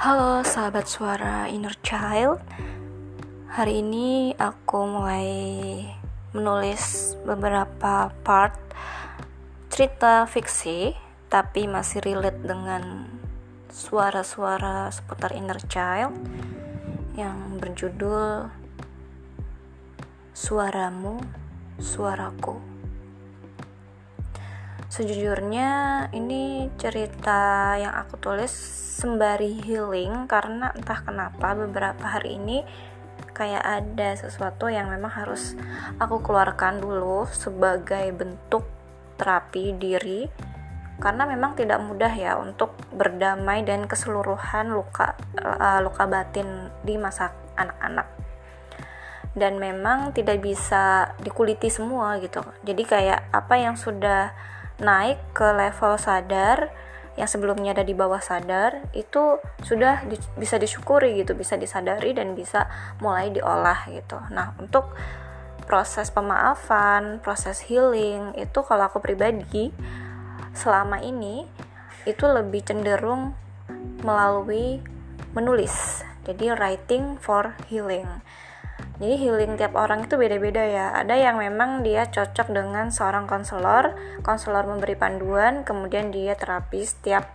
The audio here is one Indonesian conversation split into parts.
Halo sahabat suara inner child. Hari ini aku mulai menulis beberapa part cerita fiksi Tapi masih relate dengan suara-suara seputar inner child Yang berjudul Suaramu, Suaraku Sejujurnya ini cerita yang aku tulis sembari healing karena entah kenapa beberapa hari ini kayak ada sesuatu yang memang harus aku keluarkan dulu sebagai bentuk terapi diri. Karena memang tidak mudah ya untuk berdamai dan keseluruhan luka uh, luka batin di masa anak-anak. Dan memang tidak bisa dikuliti semua gitu. Jadi kayak apa yang sudah naik ke level sadar yang sebelumnya ada di bawah sadar itu sudah di, bisa disyukuri gitu bisa disadari dan bisa mulai diolah gitu. Nah untuk proses pemaafan proses healing itu kalau aku pribadi selama ini itu lebih cenderung melalui menulis. Jadi writing for healing jadi healing tiap orang itu beda-beda ya. Ada yang memang dia cocok dengan seorang konselor, konselor memberi panduan, kemudian dia terapi setiap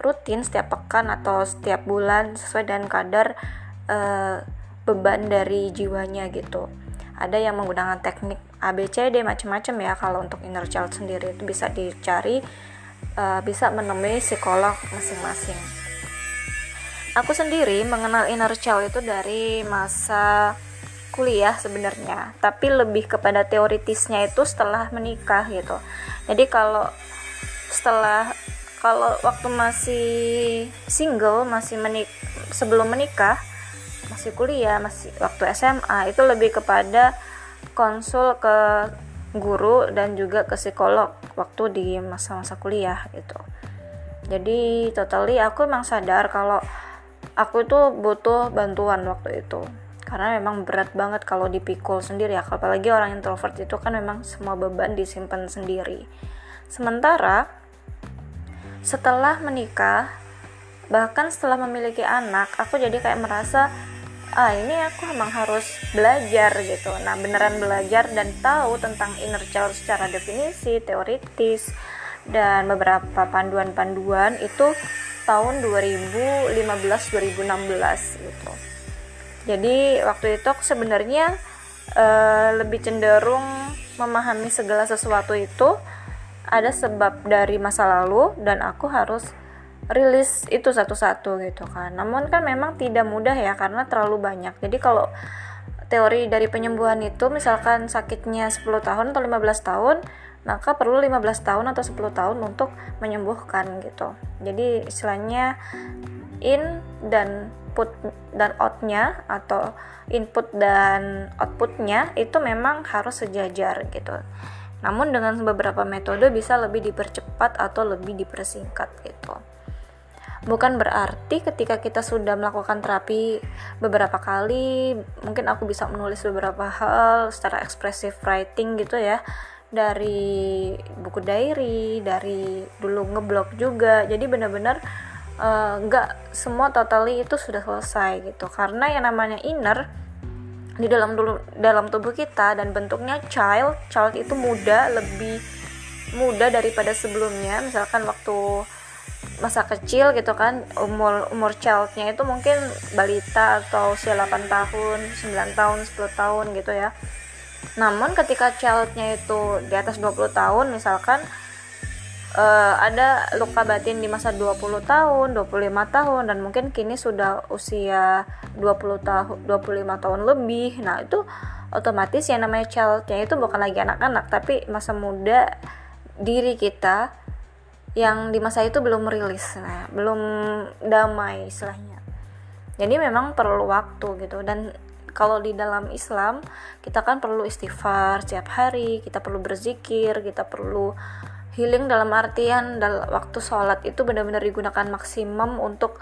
rutin, setiap pekan atau setiap bulan sesuai dengan kadar uh, beban dari jiwanya gitu. Ada yang menggunakan teknik ABCD macam-macam ya. Kalau untuk inner child sendiri itu bisa dicari, uh, bisa menemui psikolog masing-masing. Aku sendiri mengenal inner child itu dari masa kuliah sebenarnya tapi lebih kepada teoritisnya itu setelah menikah gitu. Jadi kalau setelah kalau waktu masih single masih menik sebelum menikah masih kuliah masih waktu SMA itu lebih kepada konsul ke guru dan juga ke psikolog waktu di masa-masa kuliah gitu. Jadi totally aku emang sadar kalau aku itu butuh bantuan waktu itu karena memang berat banget kalau dipikul sendiri ya apalagi orang introvert itu kan memang semua beban disimpan sendiri. Sementara setelah menikah bahkan setelah memiliki anak aku jadi kayak merasa ah ini aku emang harus belajar gitu. Nah beneran belajar dan tahu tentang inner child secara definisi teoritis dan beberapa panduan-panduan itu tahun 2015-2016 gitu jadi waktu itu aku sebenarnya uh, lebih cenderung memahami segala sesuatu itu ada sebab dari masa lalu dan aku harus rilis itu satu-satu gitu kan. Namun kan memang tidak mudah ya karena terlalu banyak. Jadi kalau teori dari penyembuhan itu misalkan sakitnya 10 tahun atau 15 tahun maka perlu 15 tahun atau 10 tahun untuk menyembuhkan gitu. Jadi istilahnya in dan input dan outnya atau input dan outputnya itu memang harus sejajar gitu. Namun dengan beberapa metode bisa lebih dipercepat atau lebih dipersingkat gitu. Bukan berarti ketika kita sudah melakukan terapi beberapa kali mungkin aku bisa menulis beberapa hal secara ekspresif writing gitu ya. Dari buku diary dari dulu ngeblog juga. Jadi benar-benar Eh, nggak uh, semua totally itu sudah selesai gitu. Karena yang namanya inner di dalam dulu dalam tubuh kita dan bentuknya child child itu muda lebih muda daripada sebelumnya. Misalkan waktu masa kecil gitu kan umur umur childnya itu mungkin balita atau usia 8 tahun 9 tahun 10 tahun gitu ya. Namun ketika childnya itu di atas 20 tahun misalkan uh, ada luka batin di masa 20 tahun, 25 tahun dan mungkin kini sudah usia 20 tahun, 25 tahun lebih. Nah, itu otomatis yang namanya childnya itu bukan lagi anak-anak tapi masa muda diri kita yang di masa itu belum merilis, nah, belum damai istilahnya. Jadi memang perlu waktu gitu dan kalau di dalam Islam kita kan perlu istighfar setiap hari, kita perlu berzikir, kita perlu healing dalam artian dalam waktu sholat itu benar-benar digunakan maksimum untuk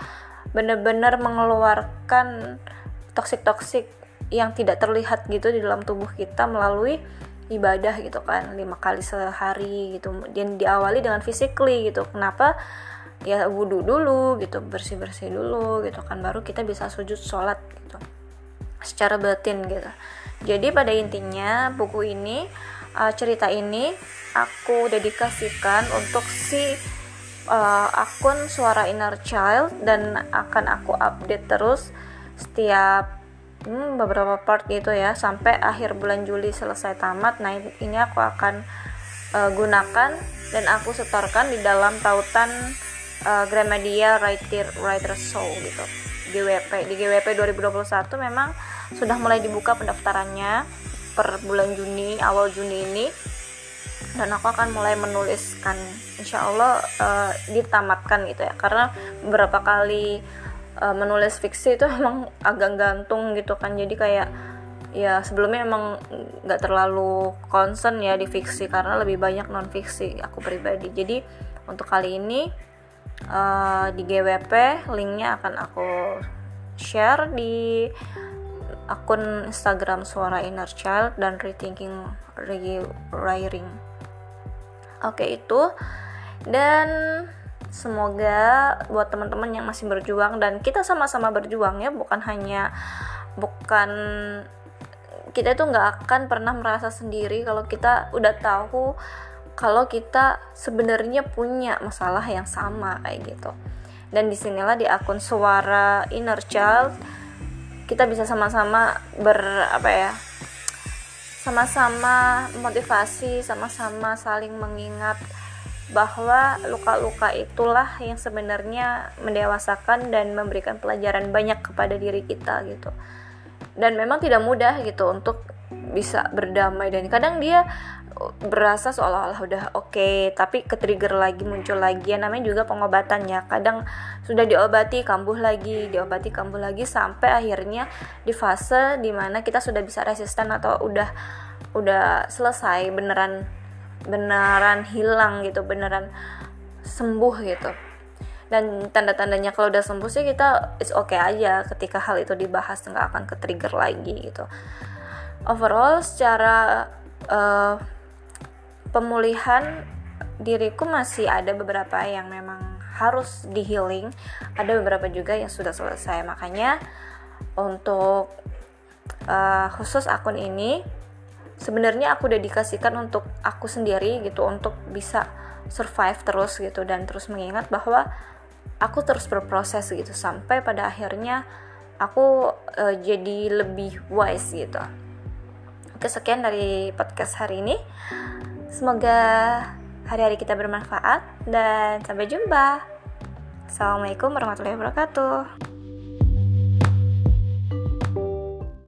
benar-benar mengeluarkan toksik-toksik yang tidak terlihat gitu di dalam tubuh kita melalui ibadah gitu kan lima kali sehari gitu dan diawali dengan physically gitu. Kenapa? Ya wudhu dulu gitu bersih bersih dulu gitu kan baru kita bisa sujud sholat gitu secara batin gitu. Jadi pada intinya buku ini uh, cerita ini aku dedikasikan untuk si uh, akun suara inner child dan akan aku update terus setiap hmm, beberapa part gitu ya sampai akhir bulan Juli selesai tamat. Nah ini aku akan uh, gunakan dan aku setorkan di dalam tautan uh, Gramedia Writer Writer Show gitu. GWP di GWP 2021 memang sudah mulai dibuka pendaftarannya per bulan Juni awal Juni ini. Dan aku akan mulai menuliskan. Insya Allah uh, ditamatkan gitu ya. Karena beberapa kali uh, menulis fiksi itu emang agak gantung gitu kan. Jadi kayak ya sebelumnya emang nggak terlalu concern ya di fiksi. Karena lebih banyak non fiksi aku pribadi. Jadi untuk kali ini uh, di GWP linknya akan aku share di akun Instagram Suara Inner Child dan Rethinking Rewriting. Oke itu dan semoga buat teman-teman yang masih berjuang dan kita sama-sama berjuang ya bukan hanya bukan kita itu nggak akan pernah merasa sendiri kalau kita udah tahu kalau kita sebenarnya punya masalah yang sama kayak gitu dan di sinilah di akun suara inner child kita bisa sama-sama ber apa ya sama-sama motivasi sama-sama saling mengingat bahwa luka-luka itulah yang sebenarnya mendewasakan dan memberikan pelajaran banyak kepada diri kita gitu. Dan memang tidak mudah gitu untuk bisa berdamai. Dan kadang dia berasa seolah-olah udah oke okay, tapi ke trigger lagi muncul lagi. Ya namanya juga pengobatannya kadang sudah diobati kambuh lagi diobati kambuh lagi sampai akhirnya di fase di mana kita sudah bisa resisten atau udah udah selesai beneran beneran hilang gitu beneran sembuh gitu. Dan tanda-tandanya kalau udah sembuh sih kita it's okay aja ketika hal itu dibahas nggak akan ke trigger lagi gitu overall secara uh, pemulihan diriku masih ada beberapa yang memang harus di healing ada beberapa juga yang sudah selesai makanya untuk uh, khusus akun ini sebenarnya aku dedikasikan untuk aku sendiri gitu untuk bisa survive terus gitu dan terus mengingat bahwa aku terus berproses gitu sampai pada akhirnya aku uh, jadi lebih wise gitu. Oke sekian dari podcast hari ini. Semoga hari-hari kita bermanfaat dan sampai jumpa. Assalamualaikum warahmatullahi wabarakatuh.